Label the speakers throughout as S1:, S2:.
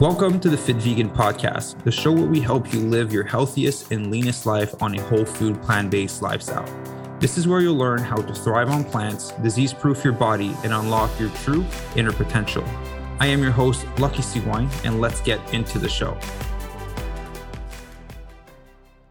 S1: Welcome to the Fit Vegan Podcast, the show where we help you live your healthiest and leanest life on a whole food, plant based lifestyle. This is where you'll learn how to thrive on plants, disease proof your body, and unlock your true inner potential. I am your host, Lucky Sigouin, and let's get into the show.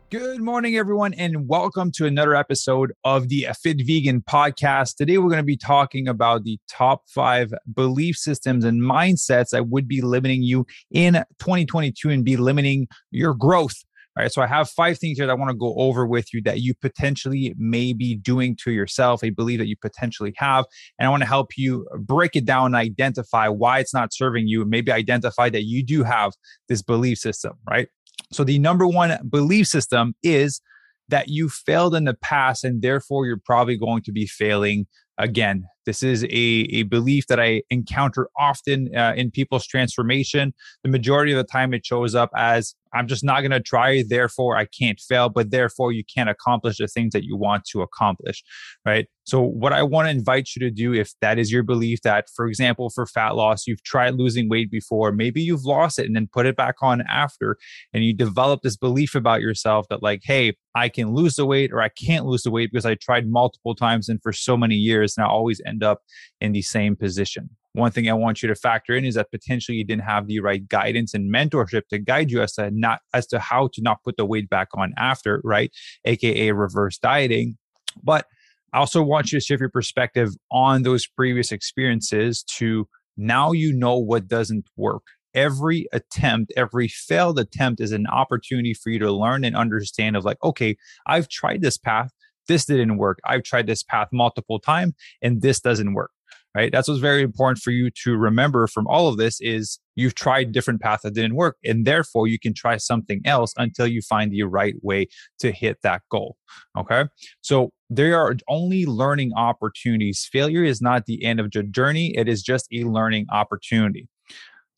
S1: Good morning, everyone, and welcome to another episode of the Fit Vegan podcast. Today, we're going to be talking about the top five belief systems and mindsets that would be limiting you in 2022 and be limiting your growth. All right, so I have five things here that I want to go over with you that you potentially may be doing to yourself, a belief that you potentially have. And I want to help you break it down and identify why it's not serving you, and maybe identify that you do have this belief system, right? So the number one belief system is that you failed in the past and therefore you're probably going to be failing again. This is a, a belief that I encounter often uh, in people's transformation. The majority of the time, it shows up as I'm just not going to try, therefore I can't fail, but therefore you can't accomplish the things that you want to accomplish, right? So, what I want to invite you to do, if that is your belief, that for example, for fat loss, you've tried losing weight before, maybe you've lost it and then put it back on after, and you develop this belief about yourself that, like, hey, I can lose the weight or I can't lose the weight because I tried multiple times and for so many years, and I always end up in the same position. One thing I want you to factor in is that potentially you didn't have the right guidance and mentorship to guide you as to not as to how to not put the weight back on after, right? AKA reverse dieting. But I also want you to shift your perspective on those previous experiences to now you know what doesn't work. Every attempt, every failed attempt is an opportunity for you to learn and understand of like, okay, I've tried this path. This didn't work. I've tried this path multiple times and this doesn't work right? That's what's very important for you to remember from all of this is you've tried different paths that didn't work and therefore you can try something else until you find the right way to hit that goal. Okay. So there are only learning opportunities. Failure is not the end of the journey. It is just a learning opportunity.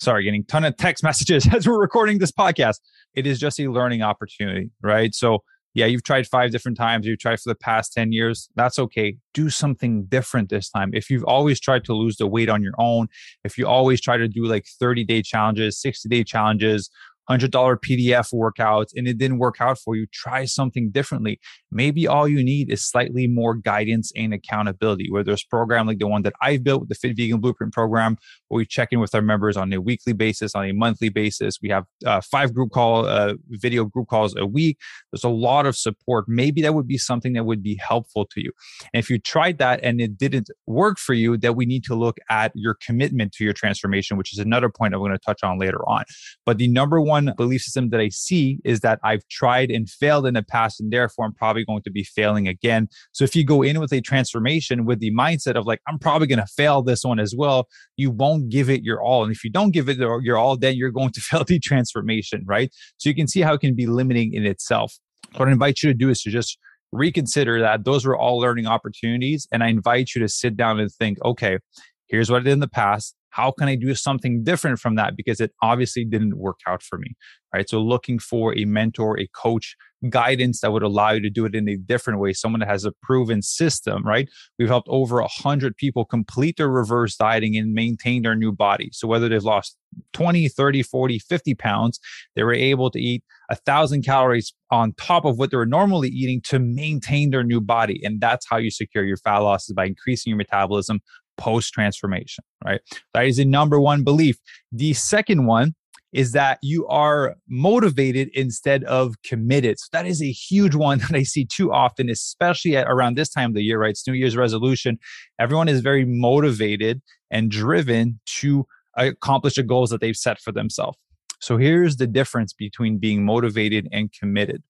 S1: Sorry, getting ton of text messages as we're recording this podcast. It is just a learning opportunity, right? So yeah, you've tried five different times, you've tried for the past 10 years. That's okay. Do something different this time. If you've always tried to lose the weight on your own, if you always try to do like 30 day challenges, 60 day challenges, $100 PDF workouts and it didn't work out for you, try something differently. Maybe all you need is slightly more guidance and accountability, whether it's program like the one that I've built with the Fit Vegan Blueprint program, where we check in with our members on a weekly basis, on a monthly basis. We have uh, five group call, uh, video group calls a week. There's a lot of support. Maybe that would be something that would be helpful to you. And if you tried that and it didn't work for you, that we need to look at your commitment to your transformation, which is another point I'm going to touch on later on. But the number one one belief system that I see is that I've tried and failed in the past, and therefore I'm probably going to be failing again. So if you go in with a transformation with the mindset of like, I'm probably going to fail this one as well, you won't give it your all. And if you don't give it your all, then you're going to fail the transformation, right? So you can see how it can be limiting in itself. What I invite you to do is to just reconsider that those were all learning opportunities. And I invite you to sit down and think, okay, here's what I did in the past how can I do something different from that? Because it obviously didn't work out for me, right? So looking for a mentor, a coach, guidance that would allow you to do it in a different way. Someone that has a proven system, right? We've helped over a hundred people complete their reverse dieting and maintain their new body. So whether they've lost 20, 30, 40, 50 pounds, they were able to eat a thousand calories on top of what they were normally eating to maintain their new body. And that's how you secure your fat losses by increasing your metabolism post transformation, right? That is the number one belief. The second one is that you are motivated instead of committed. So that is a huge one that I see too often, especially at around this time of the year, right? It's New Year's resolution. Everyone is very motivated and driven to accomplish the goals that they've set for themselves. So here's the difference between being motivated and committed.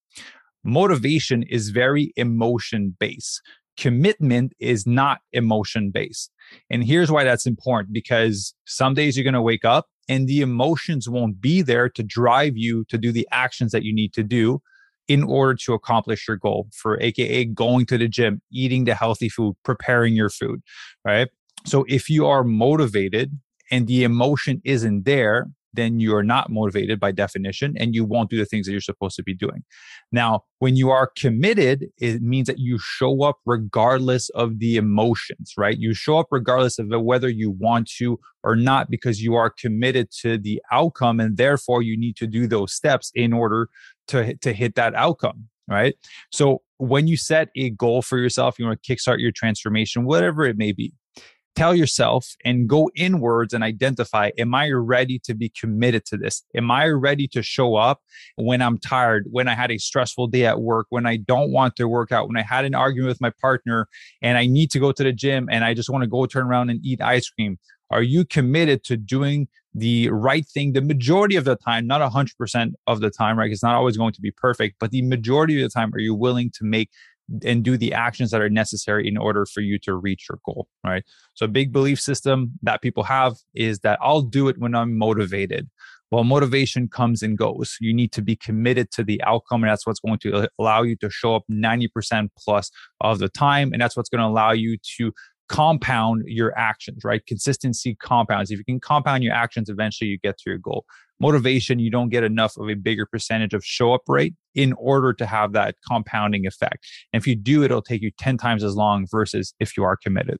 S1: Motivation is very emotion based commitment is not emotion based. And here's why that's important because some days you're going to wake up and the emotions won't be there to drive you to do the actions that you need to do in order to accomplish your goal for AKA going to the gym, eating the healthy food, preparing your food, right? So if you are motivated and the emotion isn't there, then you're not motivated by definition and you won't do the things that you're supposed to be doing. Now, when you are committed, it means that you show up regardless of the emotions, right? You show up regardless of whether you want to or not because you are committed to the outcome and therefore you need to do those steps in order to, to hit that outcome, right? So when you set a goal for yourself, you want to kickstart your transformation, whatever it may be, tell yourself and go inwards and identify am I ready to be committed to this? Am I ready to show up when I'm tired, when I had a stressful day at work, when I don't want to work out, when I had an argument with my partner and I need to go to the gym and I just want to go turn around and eat ice cream? Are you committed to doing the right thing the majority of the time, not 100% of the time, right? It's not always going to be perfect, but the majority of the time, are you willing to make and do the actions that are necessary in order for you to reach your goal, right? So, a big belief system that people have is that I'll do it when I'm motivated. Well, motivation comes and goes. You need to be committed to the outcome, and that's what's going to uh, allow you to show up 90% plus of the time. And that's what's going to allow you to compound your actions, right? Consistency compounds. If you can compound your actions, eventually you get to your goal motivation, you don't get enough of a bigger percentage of show up rate in order to have that compounding effect. And if you do, it'll take you 10 times as long versus if you are committed.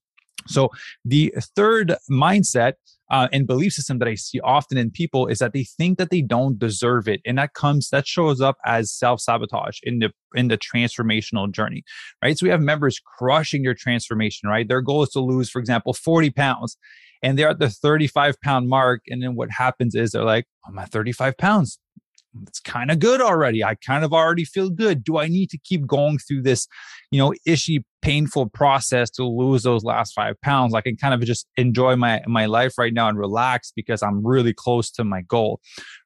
S1: So the third mindset uh, and belief system that I see often in people is that they think that they don't deserve it, and that comes that shows up as self sabotage in the in the transformational journey, right? So we have members crushing their transformation, right? Their goal is to lose, for example, forty pounds, and they're at the 35 pound mark. And then what happens is they're like, I'm at 35 pounds. It's kind of good already. I kind of already feel good. Do I need to keep going through this, you know, ishy, painful process to lose those last five pounds? I can kind of just enjoy my my life right now and relax because I'm really close to my goal,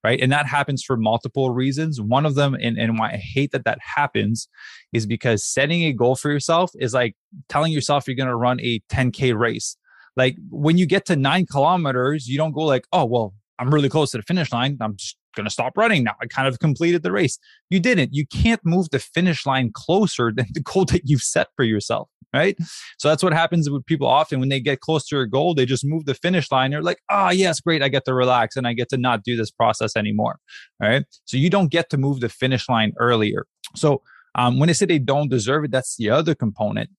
S1: right? And that happens for multiple reasons. One of them, and, and why I hate that that happens, is because setting a goal for yourself is like telling yourself you're going to run a 10k race like when you get to nine kilometers, you don't go like, oh, well, I'm really close to the finish line. I'm just going to stop running now. I kind of completed the race. You didn't. You can't move the finish line closer than the goal that you've set for yourself. Right. So that's what happens with people often when they get close to a goal, they just move the finish line. They're like, oh, yes, great. I get to relax and I get to not do this process anymore. All right. So you don't get to move the finish line earlier. So um, when they say they don't deserve it, that's the other component.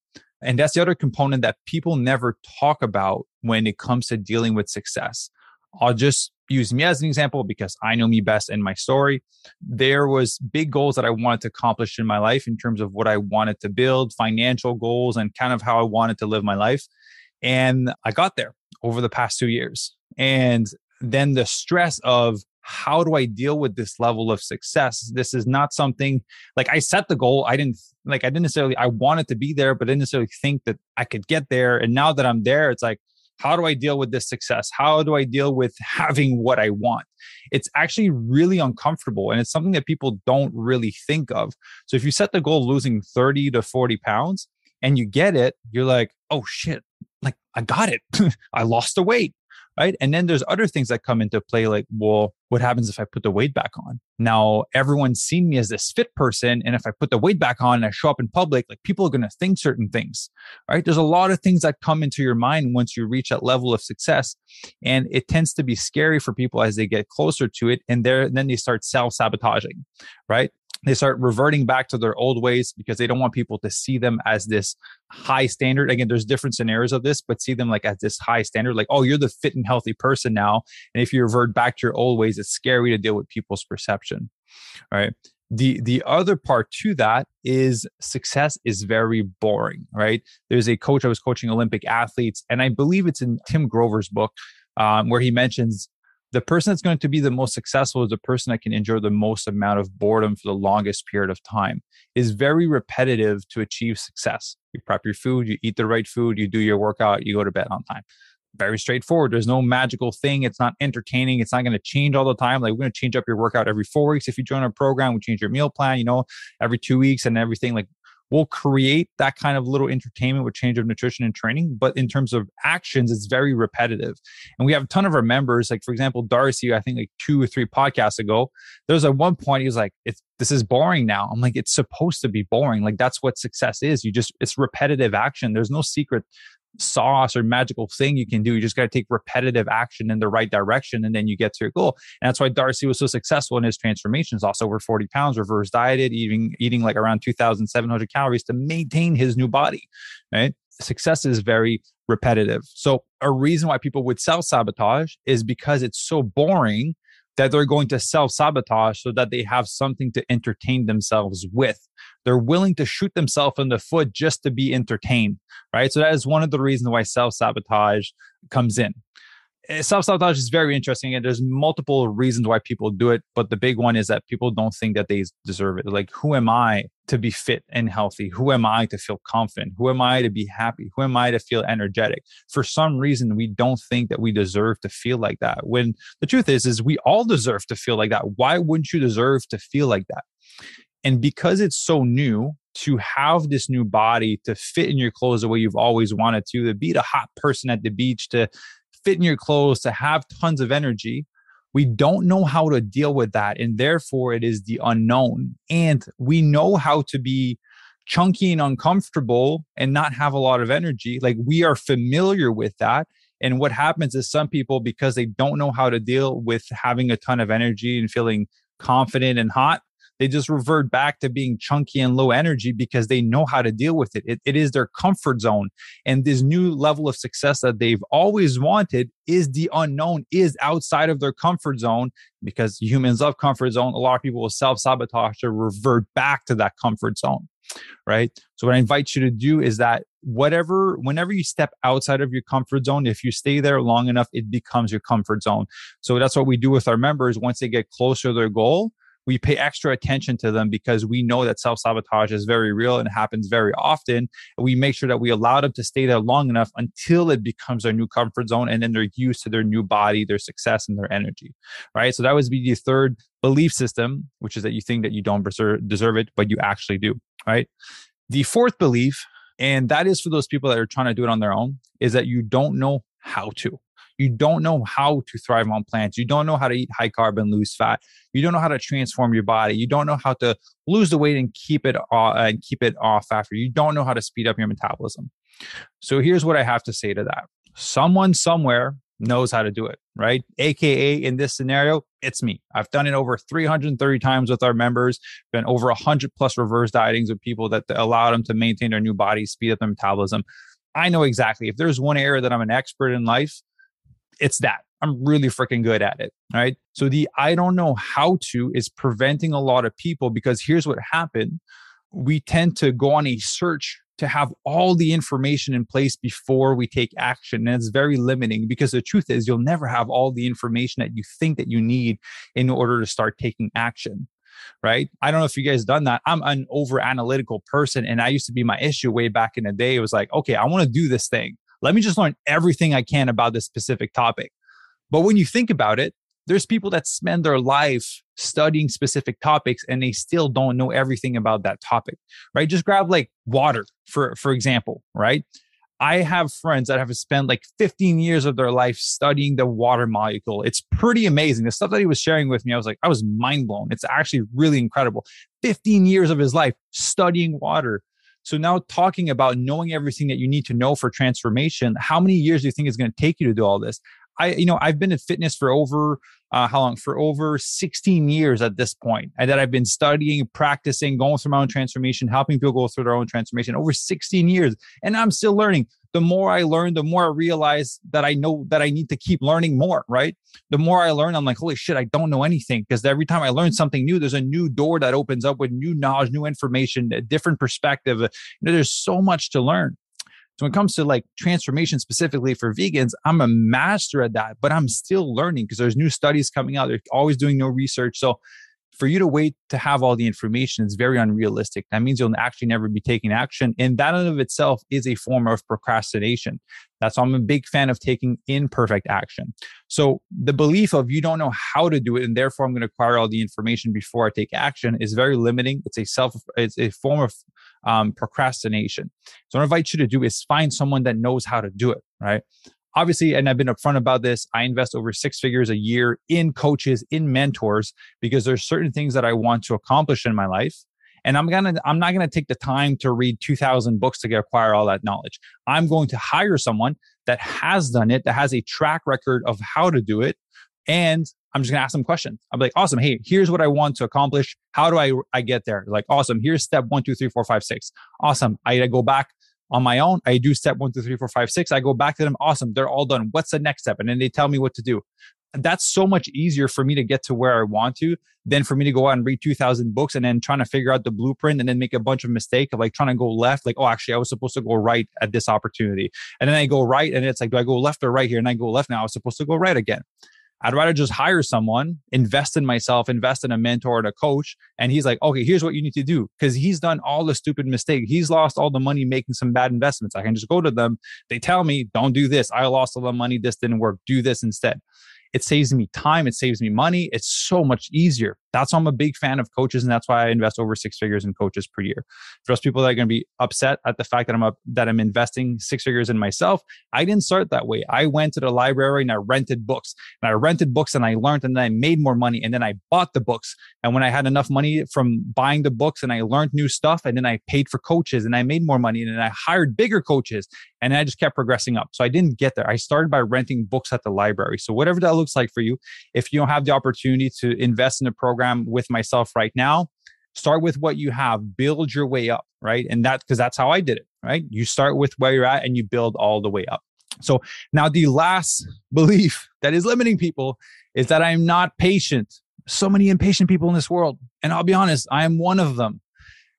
S1: And that's the other component that people never talk about when it comes to dealing with success. I'll just use me as an example because I know me best in my story. There was big goals that I wanted to accomplish in my life in terms of what I wanted to build, financial goals and kind of how I wanted to live my life. And I got there over the past 2 years. And then the stress of how do I deal with this level of success? This is not something like I set the goal. I didn't like I didn't necessarily I wanted to be there, but I didn't necessarily think that I could get there. And now that I'm there, it's like, how do I deal with this success? How do I deal with having what I want? It's actually really uncomfortable. And it's something that people don't really think of. So if you set the goal of losing 30 to 40 pounds and you get it, you're like, oh shit, like I got it. I lost the weight right? And then there's other things that come into play, like, well, what happens if I put the weight back on? Now, everyone's seen me as this fit person. And if I put the weight back on and I show up in public, like people are going to think certain things, right? There's a lot of things that come into your mind once you reach that level of success. And it tends to be scary for people as they get closer to it. And then they start self sabotaging, right? They start reverting back to their old ways because they don't want people to see them as this high standard. Again there's different scenarios of this but see them like as this high standard like oh you're the fit and healthy person now. And if you revert back to your old ways it's scary to deal with people's perception all right? The the other part to that is success is very boring right? There's a coach i was coaching olympic athletes and i believe it's in tim grover's book um, where he mentions the person that's going to be the most successful is the person that can endure the most amount of boredom for the longest period of time. Is very repetitive to achieve success. You prep your food you eat the right food you do your workout you go to bed on time. Very straightforward. There's no magical thing. It's not entertaining. It's not going to change all the time. Like we're going to change up your workout every four weeks if you join our program. We change your meal plan you know every two weeks and everything. Like we'll create that kind of little entertainment with change of nutrition and training. But in terms of actions, it's very repetitive. And we have a ton of our members, like for example, Darcy, I think like two or three podcasts ago, there was at one point he was like, it's this is boring now. I'm like, it's supposed to be boring. Like that's what success is. You just it's repetitive action. There's no secret sauce or magical thing you can do. You just got to take repetitive action in the right direction and then you get to your goal. And that's why Darcy was so successful in his transformations. also over 40 pounds, reverse dieted, eating, eating like around 2,700 calories to maintain his new body, right? Success is very repetitive. So a reason why people would self sabotage is because it's so boring that they're going to self sabotage so that they have something to entertain themselves with. They're willing to shoot themselves in the foot just to be entertained, right? So that is one of the reasons why self sabotage comes in. Eh, self sabotage is very interesting and there's multiple reasons why people do it but the big one is that people don't think that they deserve it. Like who am i to be fit and healthy? Who am i to feel confident? Who am i to be happy? Who am i to feel energetic? For some reason we don't think that we deserve to feel like that when the truth is is we all deserve to feel like that. Why wouldn't you deserve to feel like that? And because it's so new to have this new body to fit in your clothes the way you've always wanted to to be the hot person at the beach to fit in your clothes, to have tons of energy. We don't know how to deal with that. And therefore, it is the unknown. And we know how to be chunky and uncomfortable and not have a lot of energy. Like we are familiar with that. And what happens is some people, because they don't know how to deal with having a ton of energy and feeling confident and hot, they just revert back to being chunky and low energy because they know how to deal with it. it. It is their comfort zone. And this new level of success that they've always wanted is the unknown, is outside of their comfort zone because humans love comfort zone. A lot of people will self sabotage to revert back to that comfort zone. Right. So, what I invite you to do is that whatever, whenever you step outside of your comfort zone, if you stay there long enough, it becomes your comfort zone. So, that's what we do with our members once they get closer to their goal we pay extra attention to them because we know that self sabotage is very real and happens very often. We make sure that we allow them to stay there long enough until it becomes their new comfort zone and then they're used to their new body, their success, and their energy. Right. So that would be the third belief system, which is that you think that you don't deserve it, but you actually do. Right. The fourth belief, and that is for those people that are trying to do it on their own, is that you don't know how to. You don't know how to thrive on plants. You don't know how to eat high carb and lose fat. You don't know how to transform your body. You don't know how to lose the weight and keep it off, and keep it off after. You don't know how to speed up your metabolism. So here's what I have to say to that. Someone somewhere knows how to do it, right? AKA in this scenario, it's me. I've done it over 330 times with our members, been over 100 plus reverse dietings with people that allow them to maintain their new body, speed up their metabolism. I know exactly if there's one area that I'm an expert in life, it's that. I'm really freaking good at it. Right. So the I don't know how to is preventing a lot of people because here's what happened. We tend to go on a search to have all the information in place before we take action. And it's very limiting because the truth is you'll never have all the information that you think that you need in order to start taking action. Right. I don't know if you guys done that. I'm an over analytical person. And I used to be my issue way back in the day. It was like, okay, I want to do this thing. Let me just learn everything I can about this specific topic. But when you think about it, there's people that spend their life studying specific topics and they still don't know everything about that topic, right? Just grab like water, for, for example, right? I have friends that have spent like 15 years of their life studying the water molecule. It's pretty amazing. The stuff that he was sharing with me, I was like, I was mind blown. It's actually really incredible. 15 years of his life studying water. So now talking about knowing everything that you need to know for transformation, how many years do you think it's going to take you to do all this? I, you know, I've been in fitness for over uh, how long? For over 16 years at this point, and that I've been studying, practicing, going through my own transformation, helping people go through their own transformation over 16 years, and I'm still learning. The more I learn, the more I realize that I know that I need to keep learning more. Right? The more I learn, I'm like, holy shit, I don't know anything because every time I learn something new, there's a new door that opens up with new knowledge, new information, a different perspective. You know, there's so much to learn. So when it comes to like transformation specifically for vegans, I'm a master at that, but I'm still learning because there's new studies coming out. They're always doing new research. So for you to wait to have all the information is very unrealistic. That means you'll actually never be taking action. And that in of itself is a form of procrastination. That's why I'm a big fan of taking imperfect action. So the belief of you don't know how to do it and therefore I'm going to acquire all the information before I take action is very limiting. It's a self, it's a form of um, procrastination. So what I invite you to do is find someone that knows how to do it, right? Obviously, and I've been upfront about this, I invest over six figures a year in coaches, in mentors, because there's certain things that I want to accomplish in my life. And I'm gonna I'm not gonna take the time to read 2,000 books to get, acquire all that knowledge. I'm going to hire someone that has done it, that has a track record of how to do it, and I'm just gonna ask them questions. I'm like, awesome. Hey, here's what I want to accomplish. How do I I get there? Like, awesome. Here's step one, two, three, four, five, six. Awesome. I go back on my own. I do step one, two, three, four, five, six. I go back to them. Awesome. They're all done. What's the next step? And then they tell me what to do. That's so much easier for me to get to where I want to than for me to go out and read 2000 books and then trying to figure out the blueprint and then make a bunch of mistake of like trying to go left. Like, oh, actually, I was supposed to go right at this opportunity. And then I go right. And it's like, do I go left or right here? And I go left now. I was supposed to go right again. I'd rather just hire someone, invest in myself, invest in a mentor and a coach. And he's like, okay, here's what you need to do. Cause he's done all the stupid mistake. He's lost all the money making some bad investments. I can just go to them. They tell me, don't do this. I lost all the money. This didn't work. Do this instead. It saves me time. It saves me money. It's so much easier. That's why I'm a big fan of coaches, and that's why I invest over six figures in coaches per year. For those people that are going to be upset at the fact that I'm up, that I'm investing six figures in myself, I didn't start that way. I went to the library and I rented books, and I rented books and I learned, and then I made more money, and then I bought the books. And when I had enough money from buying the books, and I learned new stuff, and then I paid for coaches, and I made more money, and then I hired bigger coaches, and I just kept progressing up. So I didn't get there. I started by renting books at the library. So whatever that looks like for you, if you don't have the opportunity to invest in a program with myself right now, start with what you have, build your way up, right? And that because that's how I did it, right? You start with where you're at and you build all the way up. So now the last belief that is limiting people is that I'm not patient. So many impatient people in this world. And I'll be honest, I am one of them.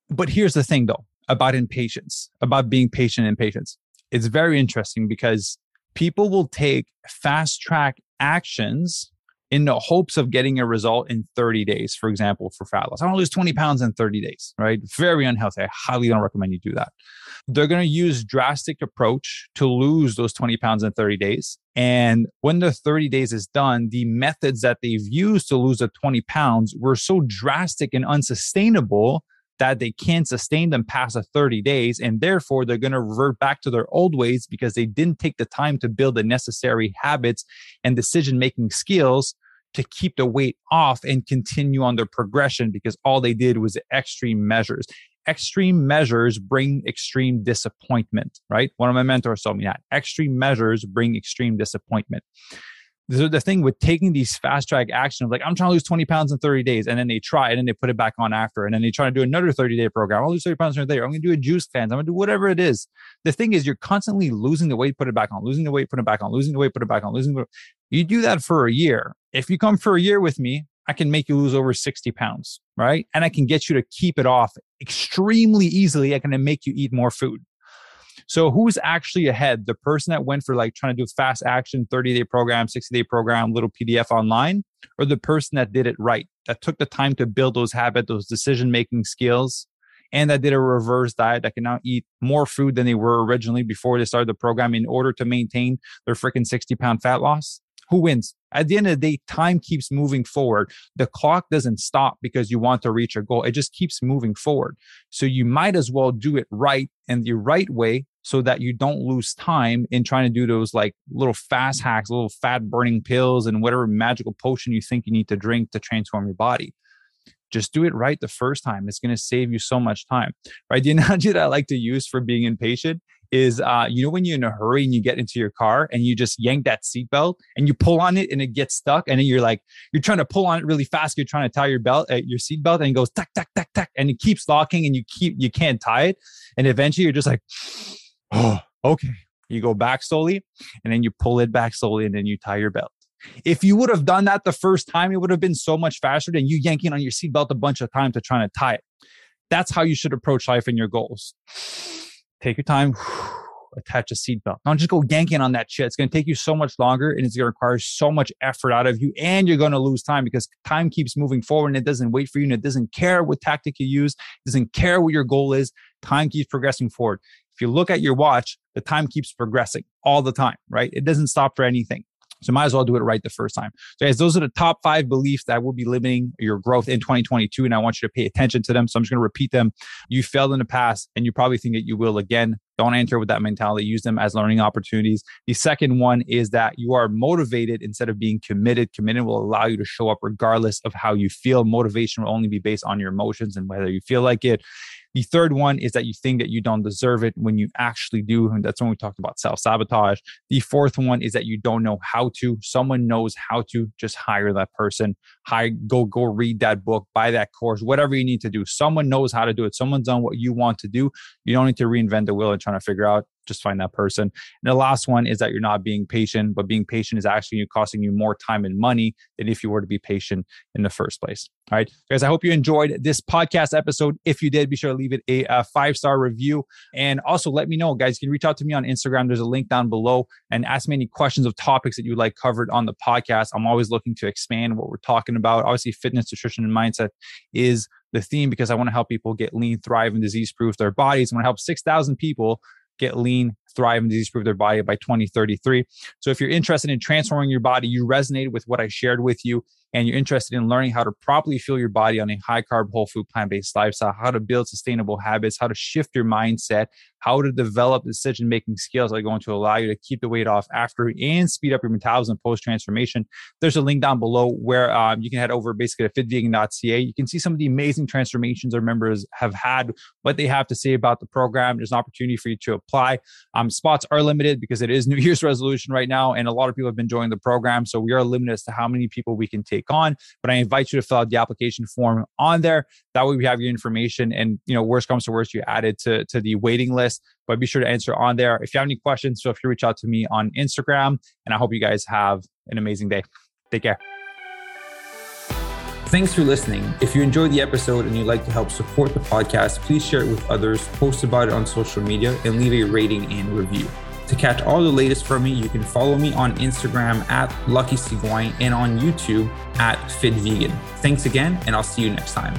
S1: But here's the thing though about impatience, about being patient and patience it's very interesting because people will take fast track actions in the hopes of getting a result in 30 days, for example, for fat loss. I want to lose 20 pounds in 30 days, right? Very unhealthy. I highly don't recommend you do that. They're going to use drastic approach to lose those 20 pounds in 30 days. And when the 30 days is done, the methods that they've used to lose the 20 pounds were so drastic and unsustainable that they can't sustain them past a 30 days. And therefore, they're going to revert back to their old ways because they didn't take the time to build the necessary habits and decision making skills to keep the weight off and continue on their progression because all they did was extreme measures. Extreme measures bring extreme disappointment, right? One of my mentors told me that extreme measures bring extreme disappointment the, the thing with taking these fast track actions, like I'm trying to lose 20 pounds in 30 days, and then they try and then they put it back on after, and then they try to do another 30 day program. I'll lose 30 pounds in a day. I'm going to do a juice cleanse. I'm going to do whatever it is. The thing is, you're constantly losing the weight, put it back on, losing the weight, put it back on, losing the weight, put it back on, losing the weight. You do that for a year. If you come for a year with me, I can make you lose over 60 pounds, right? And I can get you to keep it off extremely easily. I can make you eat more food. So who's actually ahead? The person that went for like trying to do fast action, 30 day program, 60 day program, little PDF online, or the person that did it right, that took the time to build those habits, those decision making skills, and that did a reverse diet that can now eat more food than they were originally before they started the program in order to maintain their freaking 60 pound fat loss? Who wins? At the end of the day, time keeps moving forward. The clock doesn't stop because you want to reach a goal. It just keeps moving forward. So you might as well do it right and the right way so that you don't lose time in trying to do those like little fast hacks, little fat burning pills, and whatever magical potion you think you need to drink to transform your body. Just do it right the first time. It's going to save you so much time, right? The analogy that I like to use for being impatient is uh, you know when you're in a hurry and you get into your car and you just yank that seatbelt and you pull on it and it gets stuck and then you're like you're trying to pull on it really fast you're trying to tie your belt uh, your seatbelt and it goes tack tack tack tack and it keeps locking and you keep you can't tie it and eventually you're just like oh, okay. You go back slowly and then you pull it back slowly and then you tie your belt. If you would have done that the first time, it would have been so much faster than you yanking on your seatbelt a bunch of times to try to tie it. That's how you should approach life and your goals. Take your time, attach a seatbelt. Don't just go yanking on that shit. It's going to take you so much longer and it's going to require so much effort out of you. And you're going to lose time because time keeps moving forward and it doesn't wait for you and it doesn't care what tactic you use, doesn't care what your goal is. Time keeps progressing forward. If you look at your watch, the time keeps progressing all the time, right? It doesn't stop for anything. So might as well do it right the first time. So guys, those are the top five beliefs that will be limiting your growth in 2022. And I want you to pay attention to them. So I'm just going to repeat them. You failed in the past and you probably think that you will again. Don't enter with that mentality. Use them as learning opportunities. The second one is that you are motivated instead of being committed. Committed will allow you to show up regardless of how you feel. Motivation will only be based on your emotions and whether you feel like it. The third one is that you think that you don't deserve it when you actually do. And that's when we talked about self sabotage. The fourth one is that you don't know how to. Someone knows how to. Just hire that person. Hire, go, go read that book, buy that course, whatever you need to do. Someone knows how to do it. Someone's done what you want to do. You don't need to reinvent the wheel and trying to figure out just find that person. And the last one is that you're not being patient, but being patient is actually costing you more time and money than if you were to be patient in the first place. All right, guys, I hope you enjoyed this podcast episode. If you did, be sure to leave it a, a five star review. And also let me know, guys, you can reach out to me on Instagram. There's a link down below and ask me any questions of topics that you like covered on the podcast. I'm always looking to expand what we're talking about. Obviously, fitness, nutrition, and mindset is the theme because I want to help people get lean, thrive, and disease proof their bodies. I want to help 6,000 people get lean, thrive, and disease proof their body by 2033. So if you're interested in transforming your body, you resonated with what I shared with you, and you're interested in learning how to properly fuel your body on a high carb, whole food, plant based lifestyle, how to build sustainable habits, how to shift your mindset, how to develop decision making skills that are going to allow you to keep the weight off after and speed up your metabolism post transformation. There's a link down below where um, you can head over basically to fitvegan.ca. You can see some of the amazing transformations our members have had, what they have to say about the program. There's an opportunity for you to apply. Um, Um, spots are limited because it is New Year's resolution right now, and a lot of people have been joining the program. So we are limited as to how many people we can take take on. But I invite you to fill out the application form on there. That way we have your information. And you know, worst comes to worst, you add it to, to the waiting list. But be sure to answer on there. If you have any questions, feel free to reach out to me on Instagram. And I hope you guys have an amazing day. Take care. Thanks for listening. If you enjoyed the episode and you'd like to help support the podcast, please share it with others, post about it on social media, and leave a rating and review. To catch all the latest from me, you can follow me on Instagram at Lucky Sigouin and on YouTube at Fit Vegan. Thanks again, and I'll see you next time.